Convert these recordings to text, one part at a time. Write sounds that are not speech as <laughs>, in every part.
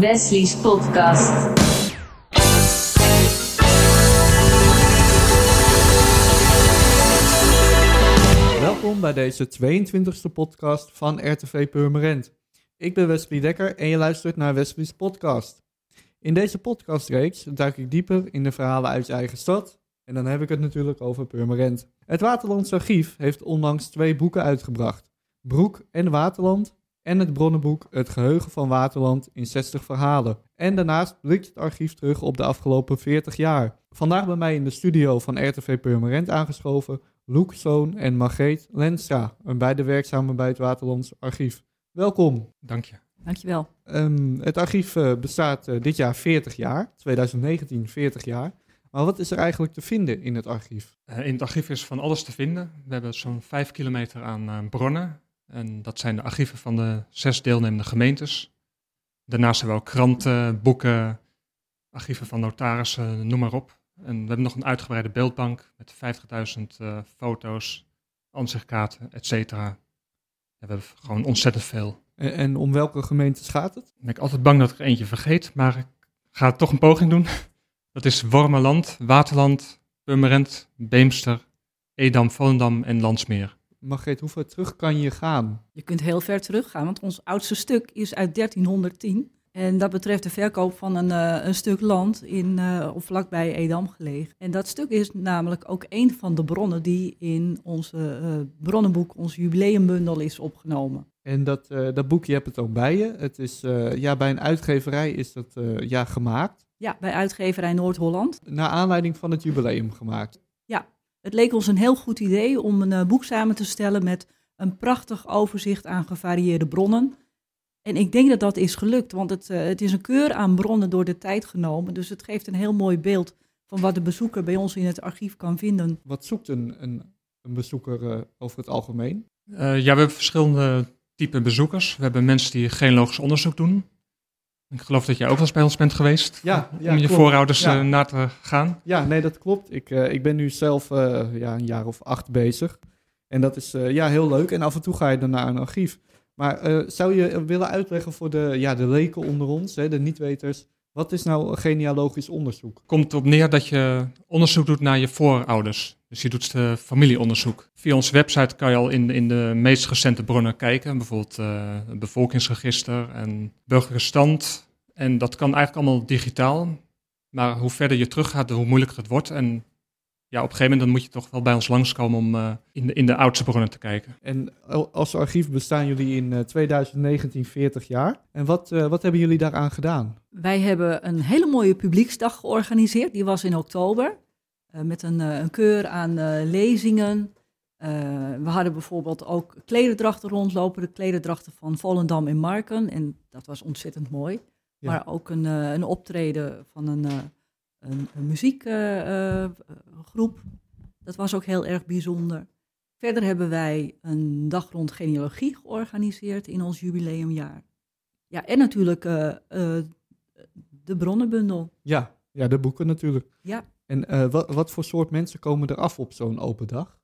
Wesley's podcast. Welkom bij deze 22e podcast van RTV Purmerend. Ik ben Wesley Dekker en je luistert naar Wesley's podcast. In deze podcastreeks duik ik dieper in de verhalen uit je eigen stad. En dan heb ik het natuurlijk over Purmerend. Het Waterlands Archief heeft onlangs twee boeken uitgebracht. Broek en Waterland en het bronnenboek Het Geheugen van Waterland in 60 verhalen. En daarnaast blikt het archief terug op de afgelopen 40 jaar. Vandaag bij mij in de studio van RTV Purmerend aangeschoven Loek Zoon en Margreet Lenstra, een beide werkzamen bij het Waterlands Archief. Welkom. Dank je. Dankjewel. Um, het archief uh, bestaat uh, dit jaar 40 jaar, 2019 40 jaar. Maar wat is er eigenlijk te vinden in het archief? Uh, in het archief is van alles te vinden. We hebben zo'n 5 kilometer aan bronnen. En dat zijn de archieven van de zes deelnemende gemeentes. Daarnaast hebben we ook kranten, boeken, archieven van notarissen, noem maar op. En we hebben nog een uitgebreide beeldbank met 50.000 foto's, ansichtkaarten, et cetera. we hebben gewoon ontzettend veel. En, en, om welke gemeentes gaat het? Ik ben altijd bang dat ik er eentje vergeet, maar ik ga toch een poging doen. <laughs> Dat is Wormerland, Waterland, Purmerend, Beemster, Edam, Volendam en Landsmeer. Margreet, hoe ver terug kan je gaan? Je kunt heel ver terug gaan, want ons oudste stuk is uit 1310. En dat betreft de verkoop van een, uh, een stuk land in, uh, of vlakbij Edam gelegen. En dat stuk is namelijk ook een van de bronnen die in onze uh, bronnenboek, ons jubileumbundel, is opgenomen. En dat, dat boek, je hebt het ook bij je. Het is, ja, bij een uitgeverij is dat ja, gemaakt. Ja, bij uitgeverij Noord-Holland. Naar aanleiding van het jubileum gemaakt. Het leek ons een heel goed idee om een boek samen te stellen met een prachtig overzicht aan gevarieerde bronnen. En ik denk dat dat is gelukt, want het, uh, het is een keur aan bronnen door de tijd genomen. Dus het geeft een heel mooi beeld van wat de bezoeker bij ons in het archief kan vinden. Wat zoekt een, een, een bezoeker uh, over het algemeen? Uh, ja, we hebben verschillende typen bezoekers. We hebben mensen die genealogisch onderzoek doen. Ik geloof dat jij ook wel eens bij ons bent geweest. Ja, ja om je klopt. voorouders ja. na te gaan. Ja, nee, dat klopt. Ik, ik ben nu zelf ja, een jaar of acht bezig. En dat is ja, heel leuk. En af en toe ga je dan naar een archief. Maar zou je willen uitleggen voor de, ja, de leken onder ons, hè, de niet-weters, wat is nou genealogisch onderzoek? Komt erop neer dat je onderzoek doet naar je voorouders. Dus je doet familieonderzoek. Via onze website kan je al in, in de meest recente bronnen kijken. Bijvoorbeeld uh, het bevolkingsregister en burgerlijke stand. En dat kan eigenlijk allemaal digitaal. Maar hoe verder je teruggaat, hoe moeilijker het wordt. En ja, op een gegeven moment dan moet je toch wel bij ons langskomen om uh, in, de, in de oudste bronnen te kijken. En als archief bestaan jullie in uh, 2019 40 jaar. En wat, uh, wat hebben jullie daaraan gedaan? Wij hebben een hele mooie publieksdag georganiseerd. Die was in oktober. Uh, met een, een, keur aan lezingen. we hadden bijvoorbeeld ook klederdrachten rondlopen. De klederdrachten van Volendam en Marken. En dat was ontzettend mooi. Ja. Maar ook een, een optreden van een een, een muziekgroep. Uh, dat was ook heel erg bijzonder. Verder hebben wij een dag rond genealogie georganiseerd in ons jubileumjaar. Ja, en natuurlijk uh, de bronnenbundel. Ja, ja, de boeken natuurlijk. Ja. En wat, wat voor soort mensen komen er af op zo'n open dag?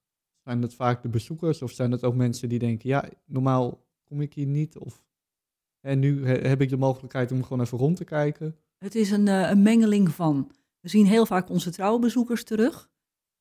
Zijn dat vaak de bezoekers of zijn het ook mensen die denken, ja, normaal kom ik hier niet? Of en nu heb ik de mogelijkheid om gewoon even rond te kijken. Het is een, een mengeling van. We zien heel vaak onze trouwe bezoekers terug,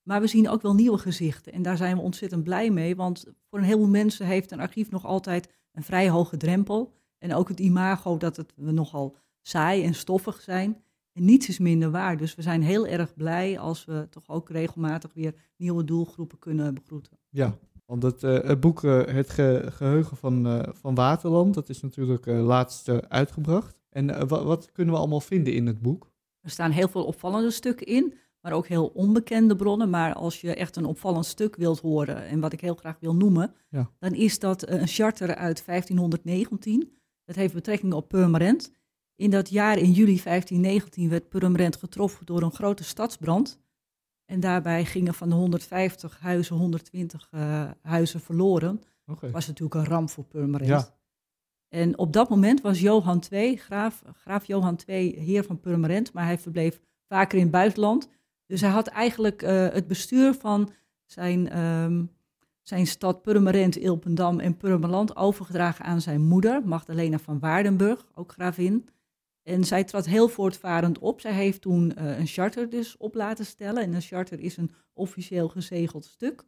maar we zien ook wel nieuwe gezichten. En daar zijn we ontzettend blij mee, want voor een heleboel mensen heeft een archief nog altijd een vrij hoge drempel. En ook het imago dat het, we nogal saai en stoffig zijn. En niets is minder waar. Dus we zijn heel erg blij als we toch ook regelmatig weer nieuwe doelgroepen kunnen begroeten. Ja, want het, het boek uh, Het ge Geheugen van, uh, van Waterland, dat is natuurlijk laatst uitgebracht. En wat kunnen we allemaal vinden in het boek? Er staan heel veel opvallende stukken in, maar ook heel onbekende bronnen. Maar als je echt een opvallend stuk wilt horen, en wat ik heel graag wil noemen, ja. dan is dat een charter uit 1519. Dat heeft betrekking op Purmerend. In dat jaar, in juli 1519, werd Purmerend getroffen door een grote stadsbrand. En daarbij gingen van de 150 huizen 120 uh, huizen verloren. Okay. Dat was natuurlijk een ramp voor Purmerend. Ja. En op dat moment was Johan II, graaf, graaf Johan II, heer van Purmerend, maar hij verbleef vaker in het buitenland. Dus hij had eigenlijk uh, het bestuur van zijn, um, zijn stad Purmerend, Ilpendam en Purmerland overgedragen aan zijn moeder, Magdalena van Waardenburg, ook gravin. En zij trad heel voortvarend op. Zij heeft toen eh, een charter dus op laten stellen. En een charter is een officieel gezegeld stuk.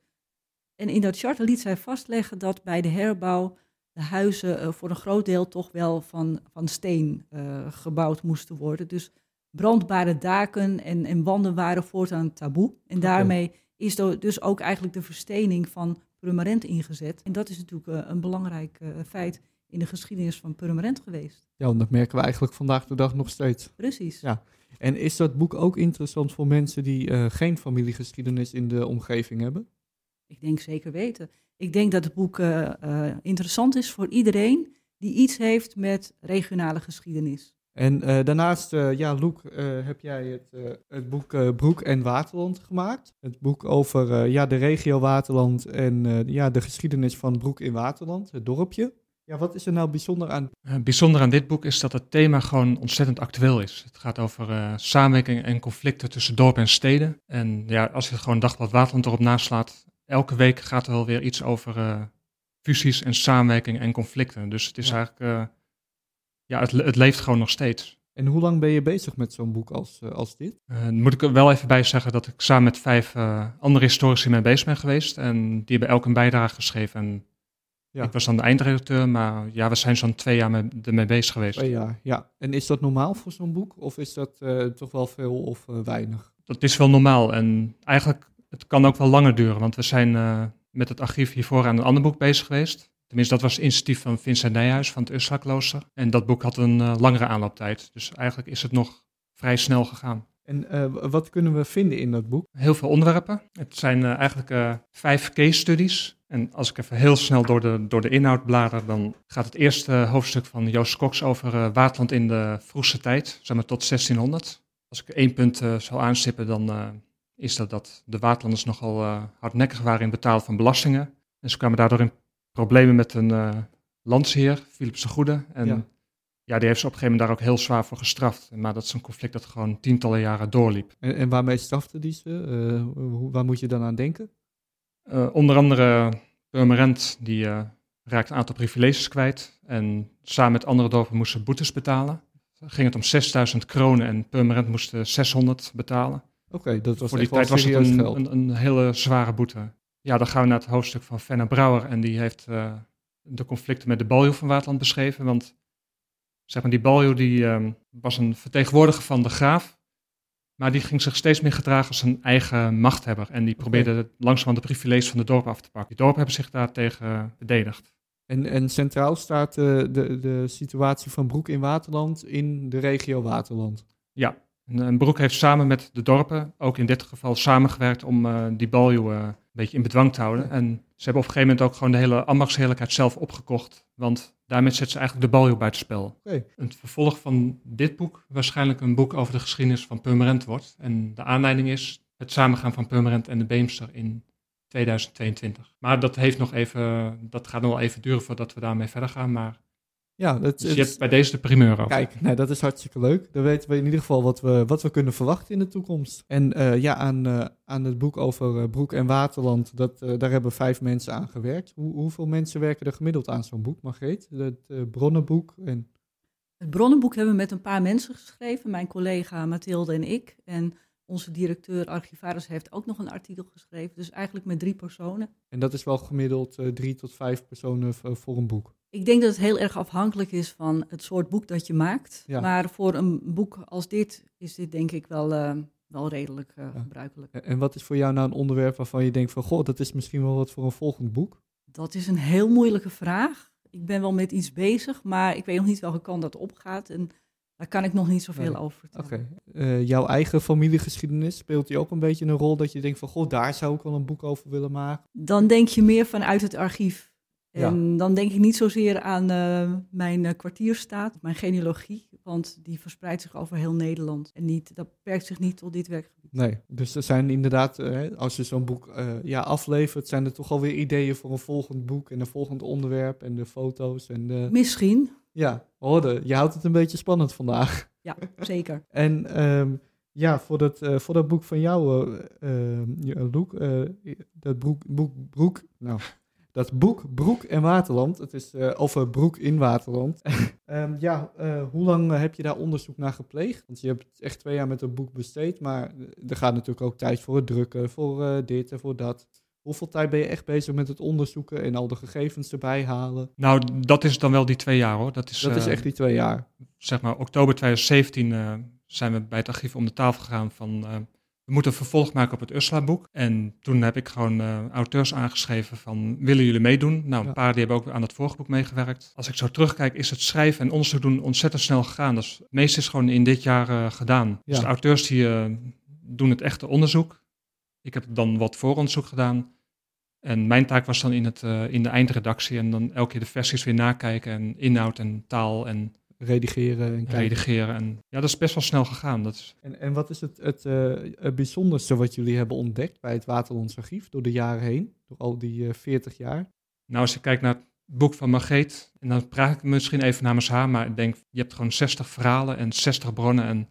En in dat charter liet zij vastleggen dat bij de herbouw de huizen eh, voor een groot deel toch wel van, van steen eh, gebouwd moesten worden. Dus brandbare daken en, en wanden waren voortaan taboe. En daarmee is dus ook eigenlijk de verstening van Purmerend ingezet. En dat is natuurlijk eh, een belangrijk feit in de geschiedenis van Purmerend geweest. Ja, want dat merken we eigenlijk vandaag de dag nog steeds. Precies. Ja. En is dat boek ook interessant voor mensen die geen familiegeschiedenis in de omgeving hebben? Ik denk zeker weten. Ik denk dat het boek eh, eh, interessant is voor iedereen die iets heeft met regionale geschiedenis. En eh, daarnaast, eh, ja, Loek, eh, heb jij het, eh, het boek Broek en Waterland gemaakt. Het boek over eh, ja, de regio Waterland en eh, ja, de geschiedenis van Broek in Waterland, het dorpje. Ja, wat is er nou bijzonder aan? Eh, bijzonder aan dit boek is dat het thema gewoon ontzettend actueel is. Het gaat over eh, samenwerking en conflicten tussen dorpen en steden. En ja, als je gewoon Dagblad Waterland erop naslaat, elke week gaat er wel weer iets over eh, fusies en samenwerking en conflicten. Dus het is Ja. eigenlijk, eh, ja, het, het leeft gewoon nog steeds. En hoe lang ben je bezig met zo'n boek als, eh, als dit? Moet ik er wel even bij zeggen dat ik samen met vijf andere historici mee bezig ben geweest. En die hebben elk een bijdrage geschreven. En Ja. ik was dan de eindredacteur, maar ja, we zijn zo'n twee jaar mee, ermee bezig geweest. Twee jaar, ja. En is dat normaal voor zo'n boek? Of is dat toch wel veel of weinig? Dat is wel normaal. En eigenlijk, het kan ook wel langer duren. Want we zijn eh, met het archief hiervoor aan een ander boek bezig geweest. Tenminste, dat was het initiatief van Vincent Nijhuis van het Ursula-klooster. En dat boek had een eh, langere aanlooptijd. Dus eigenlijk is het nog vrij snel gegaan. En eh, wat kunnen we vinden in dat boek? Heel veel onderwerpen. Het zijn eigenlijk vijf case studies. En als ik even heel snel door de, door de inhoud blader, dan gaat het eerste hoofdstuk van Joost Cox over Waterland in de vroegste tijd, zeg maar tot 1600. Als ik één punt zou aanstippen, dan is dat dat de Waterlanders nogal eh, hardnekkig waren in het betalen van belastingen. En ze kwamen daardoor in problemen met een eh landsheer, Philips de Goede. En Ja. ja. die heeft ze op een gegeven moment daar ook heel zwaar voor gestraft. Maar dat is een conflict dat gewoon tientallen jaren doorliep. En, en waarmee strafte die ze? Hoe- waar moet je dan aan denken? Onder andere Purmerend, die raakte een aantal privileges kwijt. En samen met andere dorpen moesten boetes betalen. Dan ging het om 6000 kronen en Purmerend moest eh, 600 betalen. Oké, dat was Voor die tijd was het een, een, een hele zware boete. Ja, dan gaan we naar het hoofdstuk van Fenna Brouwer. En die heeft eh, de conflicten met de baljo van Waterland beschreven. Want zeg maar, die baljo die, ehm, was een vertegenwoordiger van de graaf. Maar die ging zich steeds meer gedragen als een eigen machthebber. En die probeerde langzamerhand de privileges van de dorpen af te pakken. Die dorpen hebben zich daartegen verdedigd. En, en centraal staat eh, de, de situatie van Broek in Waterland in de regio Waterland. Ja, en, en Broek heeft samen met de dorpen, ook in dit geval samengewerkt om eh, die baljo eh, een beetje in bedwang te houden. En ze hebben op een gegeven moment ook gewoon de hele ambachtsheerlijkheid zelf opgekocht. Want daarmee zetten ze eigenlijk de baljo buitenspel. Oké. Het vervolg van dit boek waarschijnlijk een boek over de geschiedenis van Purmerend wordt. En de aanleiding is het samengaan van Purmerend en de Beemster in 2022. Maar dat, heeft nog even, dat gaat nog wel even duren voordat we daarmee verder gaan. Maar Ja, dat, dus je hebt bij deze de primeur over. Kijk, nee, dat is hartstikke leuk. Dan weten we in ieder geval wat we, wat we kunnen verwachten in de toekomst. En eh, ja, aan, eh, aan het boek over eh, Broek en Waterland, dat, eh, daar hebben vijf mensen aan gewerkt. Hoe, hoeveel mensen werken er gemiddeld aan zo'n boek, Margreet? Het eh, bronnenboek en... Het bronnenboek hebben we met een paar mensen geschreven. Mijn collega Mathilde en ik. En onze directeur archivaris heeft ook nog een artikel geschreven. Dus eigenlijk met drie personen. En dat is wel gemiddeld eh, drie tot vijf personen voor een boek. Ik denk dat het heel erg afhankelijk is van het soort boek dat je maakt. Ja. Maar voor een boek als dit is dit denk ik wel, eh, wel redelijk eh, Ja. gebruikelijk. En- En wat is voor jou nou een onderwerp waarvan je denkt van... Goh, dat is misschien wel wat voor een volgend boek? Dat is een heel moeilijke vraag. Ik ben wel met iets bezig, maar ik weet nog niet welke kant dat opgaat. En daar kan ik nog niet zoveel Nee. over Oké. vertellen. Eh, jouw eigen familiegeschiedenis, speelt die ook een beetje een rol dat je denkt van... Goh, daar zou ik wel een boek over willen maken? Dan denk je meer vanuit het archief. En dan denk ik niet zozeer aan eh, mijn eh, kwartierstaat, mijn genealogie, want die verspreidt zich over heel Nederland. En niet, dat beperkt zich niet tot dit werkgebied. Nee, dus er zijn inderdaad, als je zo'n boek ja, aflevert, zijn er toch alweer ideeën voor een volgend boek en een volgend onderwerp en de foto's. En de... Misschien, Ja, hoorde, je houdt het een beetje spannend vandaag. ja, zeker. <laughs> En ehm, ja, voor dat, eh, voor dat boek van jou, Loek, eh, dat boek, boek, broek, nou, dat boek Broek en Waterland. Het is over Broek in Waterland. <laughs> Ehm, ja, hoe lang heb je daar onderzoek naar gepleegd? Want je hebt echt twee jaar met het boek besteed, maar er gaat natuurlijk ook tijd voor het drukken, voor dit en voor dat. Hoeveel tijd ben je echt bezig met het onderzoeken en al de gegevens erbij halen? Nou, dat is dan wel die twee jaar hoor. Dat is, Dat is eh, echt die twee jaar. zeg maar oktober 2017 eh, zijn we bij het archief om de tafel gegaan van eh, we moeten een vervolg maken op het Ursula-boek. En toen heb ik gewoon auteurs aangeschreven van willen jullie meedoen? Nou, een Ja. paar die hebben ook aan het vorige boek meegewerkt. Als ik zo terugkijk is het schrijven en onderzoek doen ontzettend snel gegaan. Dus het meeste is gewoon in dit jaar gedaan. Dus de auteurs die doen het echte onderzoek. Ik heb dan wat vooronderzoek gedaan. En mijn taak was dan in, het, eh, in de eindredactie en dan elke keer de versies weer nakijken en inhoud en taal en Redigeren en kijken. redigeren. En ja, dat is best wel snel gegaan. Dat is, En, en wat is het, het, het bijzonderste wat jullie hebben ontdekt bij het Waterlands Archief door de jaren heen? Door al die eh 40 jaar? nou, als je kijkt naar het boek van Margreet, en dan praat ik misschien even namens haar, maar ik denk, je hebt gewoon 60 verhalen en 60 bronnen en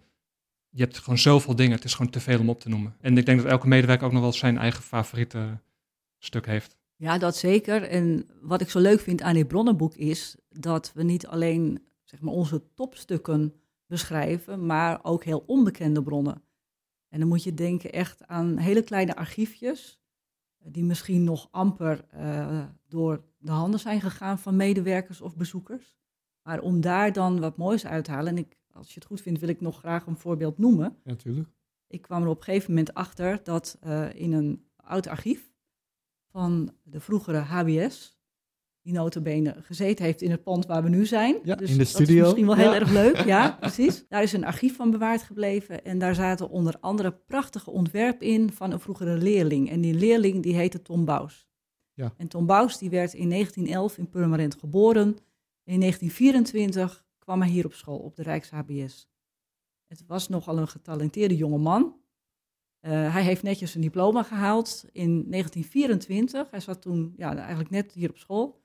je hebt gewoon zoveel dingen. Het is gewoon te veel om op te noemen. En ik denk dat elke medewerker ook nog wel zijn eigen favoriete stuk heeft. Ja, dat zeker. En wat ik zo leuk vind aan dit bronnenboek is dat we niet alleen zeg maar, onze topstukken beschrijven, maar ook heel onbekende bronnen. En dan moet je denken echt aan hele kleine archiefjes, eh, die misschien nog amper eh, door de handen zijn gegaan van medewerkers of bezoekers. Maar om daar dan wat moois uit te halen, en ik, als je het goed vindt, wil ik nog graag een voorbeeld noemen. Ja, natuurlijk. Ik kwam er op een gegeven moment achter dat eh, in een oud archief van de vroegere HBS, die notabene gezeten heeft in het pand waar we nu zijn. Ja, dus in de Dat studio. is misschien wel heel Ja. erg leuk, ja, <laughs> precies. Daar is een archief van bewaard gebleven en daar zaten onder andere prachtige ontwerpen in van een vroegere leerling. En die leerling die heette Tom Bous. Ja. En Tom Bous die werd in 1911 in Purmerend geboren. En in 1924 kwam hij hier op school, op de Rijks-HBS. Het was nogal een getalenteerde jonge man. Eh, hij heeft netjes een diploma gehaald in 1924. Hij zat toen ja, eigenlijk net hier op school.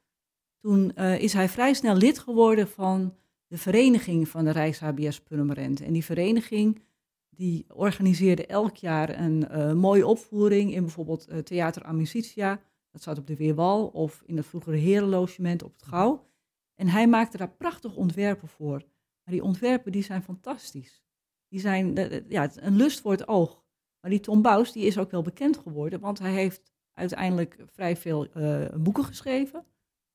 Toen eh, is hij vrij snel lid geworden van de vereniging van de Rijks-HBS Purmerend. En die vereniging die organiseerde elk jaar een eh, mooie opvoering in bijvoorbeeld Theater Amicitia. Dat zat op de Weerwal of in het vroegere herenlogement op het Gouw. En hij maakte daar prachtige ontwerpen voor. Maar die ontwerpen die zijn fantastisch. Die zijn ja, een lust voor het oog. Maar die Tom Bous die is ook wel bekend geworden, want hij heeft uiteindelijk vrij veel eh, boeken geschreven.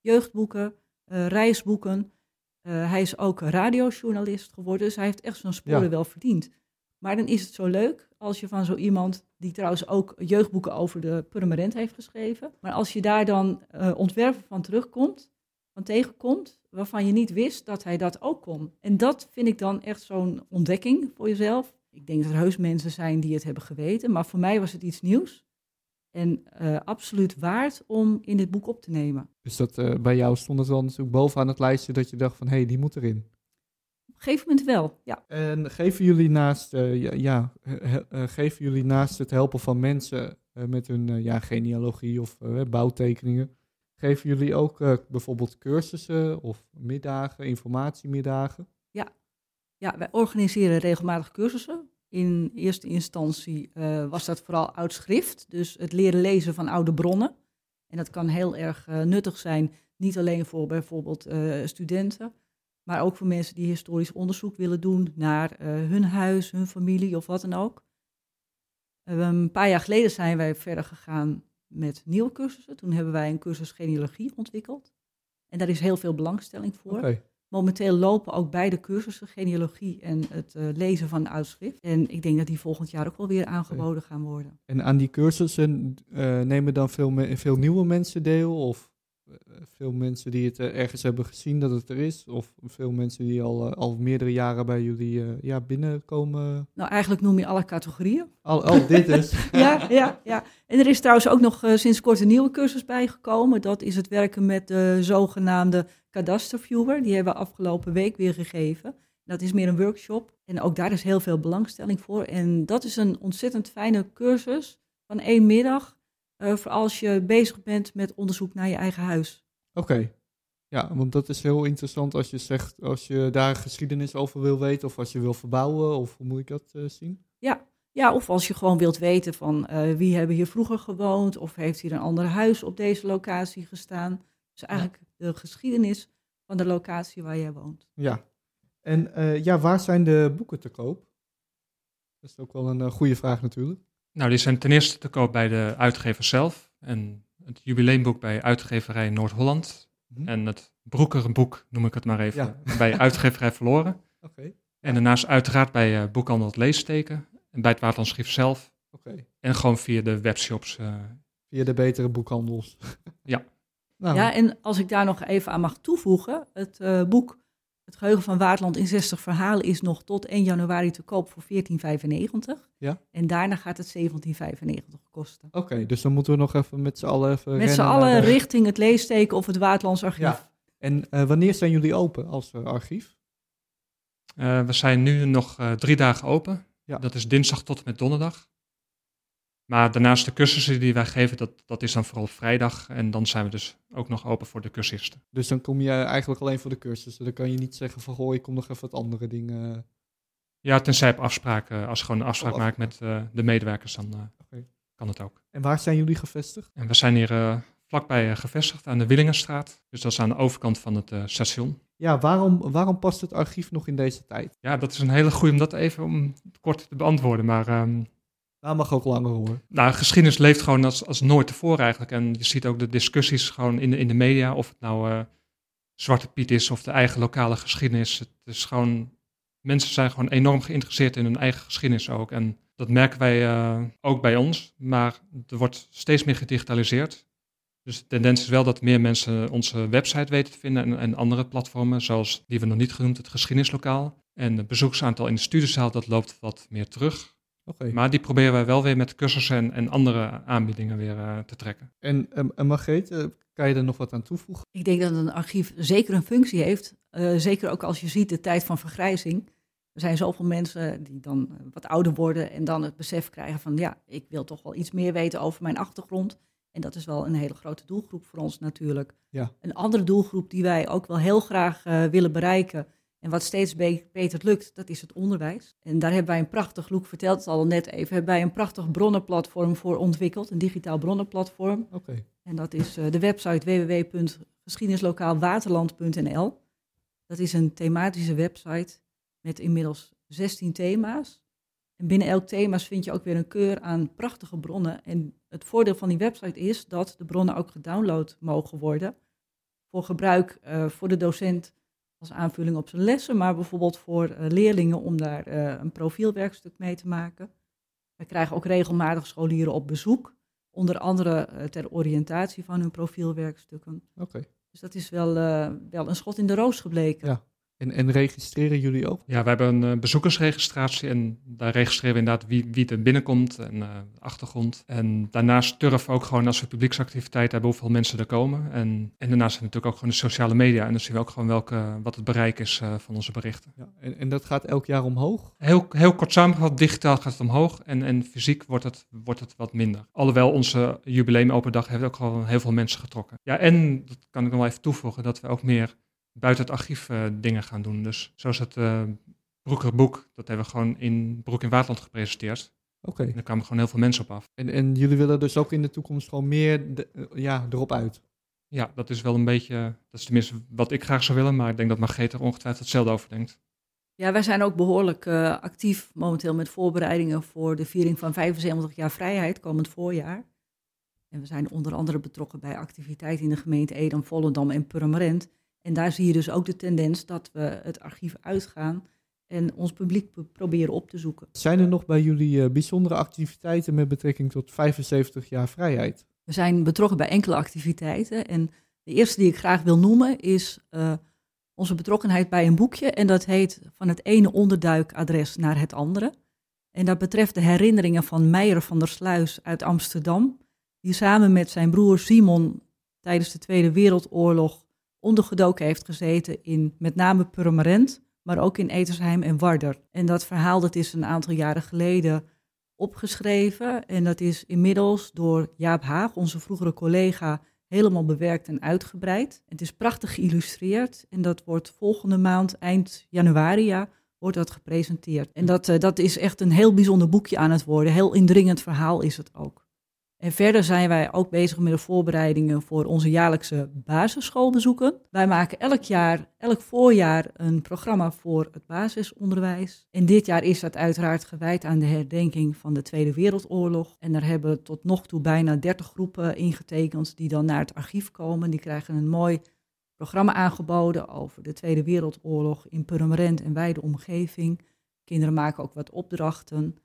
Jeugdboeken, eh, reisboeken. Eh, hij is ook radiojournalist geworden, dus hij heeft echt zijn sporen Ja. wel verdiend. Maar dan is het zo leuk als je van zo iemand, die trouwens ook jeugdboeken over de Purmerend heeft geschreven, maar als je daar dan ontwerpen van terugkomt, van tegenkomt, waarvan je niet wist dat hij dat ook kon. En dat vind ik dan echt zo'n ontdekking voor jezelf. Ik denk dat er heus mensen zijn die het hebben geweten, maar voor mij was het iets nieuws. En eh, absoluut waard om in dit boek op te nemen. Dus dat, eh, bij jou stond het wel natuurlijk bovenaan het lijstje dat je dacht van, hé, hey, die moet erin. Op een gegeven moment wel, ja. En geven jullie naast, eh, ja, geven jullie naast het helpen van mensen met hun ja, genealogie of bouwtekeningen, geven jullie ook bijvoorbeeld cursussen of middagen, informatiemiddagen? Ja, wij organiseren regelmatig cursussen. In eerste instantie eh, was dat vooral oud schrift, dus het leren lezen van oude bronnen. En dat kan heel erg eh, nuttig zijn, niet alleen voor bijvoorbeeld eh, studenten, maar ook voor mensen die historisch onderzoek willen doen naar hun huis, hun familie of wat dan ook. Een paar jaar geleden zijn wij verder gegaan met nieuwe cursussen. Toen hebben wij een cursus genealogie ontwikkeld. En daar is heel veel belangstelling voor. Momenteel lopen ook beide cursussen, genealogie en het eh, lezen van uitschrift. En ik denk dat die volgend jaar ook wel weer aangeboden gaan worden. En aan die cursussen eh, nemen dan veel, veel nieuwe mensen deel? Of veel mensen die het eh, ergens hebben gezien dat het er is? Of veel mensen die al, eh, al meerdere jaren bij jullie eh, ja, binnenkomen? Nou, eigenlijk noem je alle categorieën. Al, al dit is. <laughs> Ja, ja, ja. En er is trouwens ook nog eh, sinds kort een nieuwe cursus bijgekomen. Dat is het werken met de zogenaamde kadasterviewer. Die hebben we afgelopen week weer gegeven. Dat is meer een workshop. En ook daar is heel veel belangstelling voor. En dat is een ontzettend fijne cursus van één middag. Eh, voor als je bezig bent met onderzoek naar je eigen huis. Oké. Ja, want dat is heel interessant als je zegt, als je daar geschiedenis over wil weten of als je wil verbouwen, of hoe moet ik dat eh, zien? Ja, of als je gewoon wilt weten van eh, wie hebben hier vroeger gewoond of heeft hier een ander huis op deze locatie gestaan. Dus eigenlijk de geschiedenis van de locatie waar jij woont. Ja. En eh, ja, waar zijn de boeken te koop? Dat is ook wel een goede vraag natuurlijk. Nou, die zijn ten eerste te koop bij de uitgever zelf. En het jubileumboek bij uitgeverij Noord-Holland. Mhm. En het Broekerboek, noem ik het maar even, Ja. <laughs> bij uitgeverij Verloren. Oké, En daarnaast uiteraard bij eh, boekhandel Het Leesteken. En bij het Waterlandschrift zelf. oké. En gewoon via de webshops. eh, Via de betere boekhandels. Ja. <laughs> nou, Ja, en als ik daar nog even aan mag toevoegen, het eh, boek Het Geheugen van Waardland in 60 verhalen is nog tot 1 januari te koop voor 14,95. Ja. En daarna gaat het 17,95 kosten. Oké, dus dan moeten we nog even met z'n allen even Met z'n allen de- richting het leesteken of het Waardlands Archief. Ja. En eh, wanneer zijn jullie open als eh, archief? eh, we zijn nu nog eh, drie dagen open. Ja. Dat is dinsdag tot en met donderdag. Maar daarnaast de cursussen die wij geven, dat, dat is dan vooral vrijdag. En dan zijn we dus ook nog open voor de cursisten. Dus dan kom je eigenlijk alleen voor de cursussen. Dan kan je niet zeggen van, goh, ik kom nog even wat andere dingen. Ja, tenzij op afspraak, eh, als je gewoon een afspraak Oh, maakt met eh, de medewerkers, dan eh, kan het ook. En waar zijn jullie gevestigd? En we zijn hier vlakbij gevestigd aan de Willingenstraat. Dus dat is aan de overkant van het station. Ja, waarom, waarom past het archief nog in deze tijd? Ja, dat is een hele goede om dat even om kort te beantwoorden. Maar ehm, Nou, mag ook langer hoor. nou, geschiedenis leeft gewoon als, als nooit tevoren eigenlijk. En je ziet ook de discussies gewoon in de, in de media, of het nou eh, Zwarte Piet is of de eigen lokale geschiedenis. Het is gewoon, mensen zijn gewoon enorm geïnteresseerd in hun eigen geschiedenis ook. En dat merken wij eh, ook bij ons, maar er wordt steeds meer gedigitaliseerd. Dus de tendens is wel dat meer mensen onze website weten te vinden en, en andere platformen, zoals die we nog niet genoemd, het geschiedenislokaal. En het bezoeksaantal in de studiezaal, dat loopt wat meer terug. Oké. Maar die proberen wij wel weer met cursussen en, en andere aanbiedingen weer eh, te trekken. En, en, en Margreet, eh, kan je er nog wat aan toevoegen? Ik denk dat een archief zeker een functie heeft. eh, zeker ook als je ziet de tijd van vergrijzing. Er zijn zoveel mensen die dan wat ouder worden en dan het besef krijgen van ja, ik wil toch wel iets meer weten over mijn achtergrond. En dat is wel een hele grote doelgroep voor ons natuurlijk. Ja. Een andere doelgroep die wij ook wel heel graag eh, willen bereiken en wat steeds be- beter lukt, dat is het onderwijs. En daar hebben wij een prachtig, Loek vertelt het al net even, hebben wij een prachtig bronnenplatform voor ontwikkeld, een digitaal bronnenplatform. Oké. En dat is eh, de website www.geschiedenislokaalwaterland.nl. Dat is een thematische website met inmiddels 16 thema's. En binnen elk thema vind je ook weer een keur aan prachtige bronnen. En het voordeel van die website is dat de bronnen ook gedownload mogen worden. Voor gebruik eh, voor de docent als aanvulling op zijn lessen, maar bijvoorbeeld voor eh, leerlingen om daar eh, een profielwerkstuk mee te maken. We krijgen ook regelmatig scholieren op bezoek. Onder andere eh, ter oriëntatie van hun profielwerkstukken. Oké. Dus dat is wel, wel een schot in de roos gebleken. Ja. En, en registreren jullie ook? Ja, we hebben een eh, bezoekersregistratie en daar registreren we inderdaad wie, wie er binnenkomt en de achtergrond. En daarnaast we ook gewoon als we publieksactiviteit hebben hoeveel mensen er komen. En, en daarnaast zijn natuurlijk ook gewoon de sociale media en dan zien we ook gewoon welke, wat het bereik is eh, van onze berichten. Ja. En, en dat gaat elk jaar omhoog? Heel, heel kort samengevat, digitaal gaat het omhoog en, en fysiek wordt het, wordt het wat minder. Alhoewel onze jubileum open dag heeft ook gewoon heel veel mensen getrokken. Ja, en dat kan ik nog wel even toevoegen, dat we ook meer buiten het archief eh, dingen gaan doen. Dus zoals het eh Broekerboek, dat hebben we gewoon in Broek in Waterland gepresenteerd. Oké. En daar kwamen gewoon heel veel mensen op af. En, en jullie willen dus ook in de toekomst gewoon meer de- eh, ja, erop uit? Ja, dat is wel een beetje, dat is tenminste wat ik graag zou willen, maar ik denk dat Margreet er ongetwijfeld hetzelfde over denkt. Ja, wij zijn ook behoorlijk eh, actief momenteel met voorbereidingen voor de viering van 75 jaar vrijheid komend voorjaar. En we zijn onder andere betrokken bij activiteiten in de gemeente Edam, Volendam en Purmerend. En daar zie je dus ook de tendens dat we het archief uitgaan en ons publiek pro- proberen op te zoeken. Zijn er nog bij jullie eh, bijzondere activiteiten met betrekking tot 75 jaar vrijheid? We zijn betrokken bij enkele activiteiten. En de eerste die ik graag wil noemen is eh, onze betrokkenheid bij een boekje. En dat heet Van het ene onderduikadres naar het andere. En dat betreft de herinneringen van Meijer van der Sluis uit Amsterdam. Die samen met zijn broer Simon tijdens de Tweede Wereldoorlog ondergedoken heeft gezeten in met name Purmerend, maar ook in Etersheim en Warder. En dat verhaal dat is een aantal jaren geleden opgeschreven. En dat is inmiddels door Jaap Haag, onze vroegere collega, helemaal bewerkt en uitgebreid. Het is prachtig geïllustreerd en dat wordt volgende maand, eind januari, ja, wordt dat gepresenteerd. En dat, eh, dat is echt een heel bijzonder boekje aan het worden. Heel indringend verhaal is het ook. En verder zijn wij ook bezig met de voorbereidingen voor onze jaarlijkse basisschoolbezoeken. Wij maken elk jaar, elk voorjaar, een programma voor het basisonderwijs. En dit jaar is dat uiteraard gewijd aan de herdenking van de Tweede Wereldoorlog. En daar hebben tot nog toe bijna 30 groepen ingetekend die dan naar het archief komen. Die krijgen een mooi programma aangeboden over de Tweede Wereldoorlog in Purmerend en wijde omgeving. Kinderen maken ook wat opdrachten.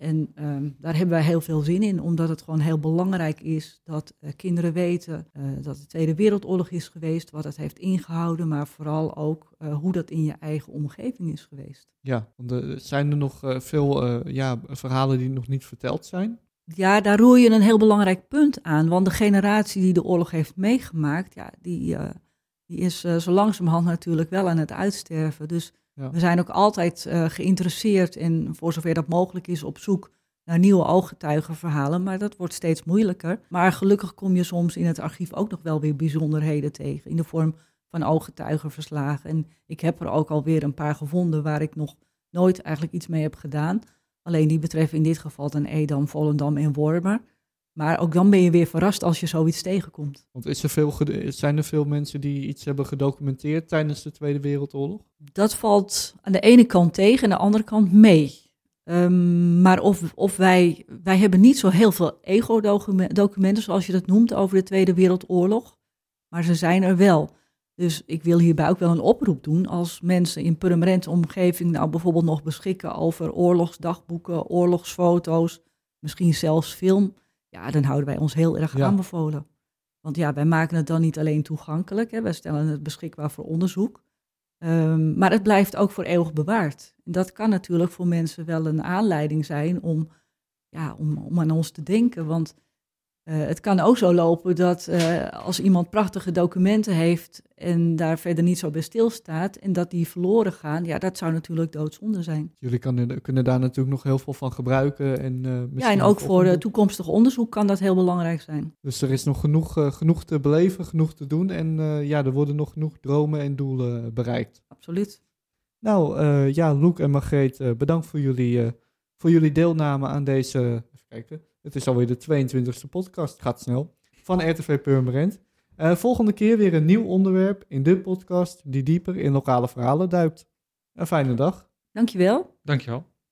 En um, daar hebben wij heel veel zin in, omdat het gewoon heel belangrijk is dat uh, kinderen weten uh, dat de Tweede Wereldoorlog is geweest, wat het heeft ingehouden, maar vooral ook uh, hoe dat in je eigen omgeving is geweest. Ja, want er zijn er nog veel ja, verhalen die nog niet verteld zijn? Ja, daar roer je een heel belangrijk punt aan, want de generatie die de oorlog heeft meegemaakt, ja, die, die is zo langzamerhand natuurlijk wel aan het uitsterven. Dus We zijn ook altijd uh, geïnteresseerd en voor zover dat mogelijk is op zoek naar nieuwe ooggetuigenverhalen, maar dat wordt steeds moeilijker. Maar gelukkig kom je soms in het archief ook nog wel weer bijzonderheden tegen in de vorm van ooggetuigenverslagen. En ik heb er ook alweer een paar gevonden waar ik nog nooit eigenlijk iets mee heb gedaan. Alleen die betreffen in dit geval dan Edam, Volendam en Wormer. Maar ook dan ben je weer verrast als je zoiets tegenkomt. Want is er veel, zijn er veel mensen die iets hebben gedocumenteerd tijdens de Tweede Wereldoorlog? Dat valt aan de ene kant tegen en aan de andere kant mee. Um, maar of, of wij, wij hebben niet zo heel veel ego-documenten, zoals je dat noemt, over de Tweede Wereldoorlog. Maar ze zijn er wel. Dus ik wil hierbij ook wel een oproep doen als mensen in Purmerend omgeving nou bijvoorbeeld nog beschikken over oorlogsdagboeken, oorlogsfoto's, misschien zelfs film ja, dan houden wij ons heel erg aanbevolen. Want ja, wij maken het dan niet alleen toegankelijk, hè, wij stellen het beschikbaar voor onderzoek, um, maar het blijft ook voor eeuwig bewaard. En dat kan natuurlijk voor mensen wel een aanleiding zijn om, ja, om, om aan ons te denken, want uh, het kan ook zo lopen dat uh, als iemand prachtige documenten heeft en daar verder niet zo bij stilstaat en dat die verloren gaan, ja, dat zou natuurlijk doodzonde zijn. Jullie kan, kunnen daar natuurlijk nog heel veel van gebruiken. En, uh, ja, en ook voor toekomstig onderzoek kan dat heel belangrijk zijn. Dus er is nog genoeg, genoeg te beleven, genoeg te doen en ja, er worden nog genoeg dromen en doelen bereikt. Absoluut. Nou ja, Loek en Margreet, bedankt voor jullie, voor jullie deelname aan deze, even kijken, het is alweer de 22e podcast, gaat snel, van RTV Purmerend. Uh, volgende keer weer een nieuw onderwerp in de podcast die dieper in lokale verhalen duikt. Een fijne dag. Dankjewel. Dankjewel.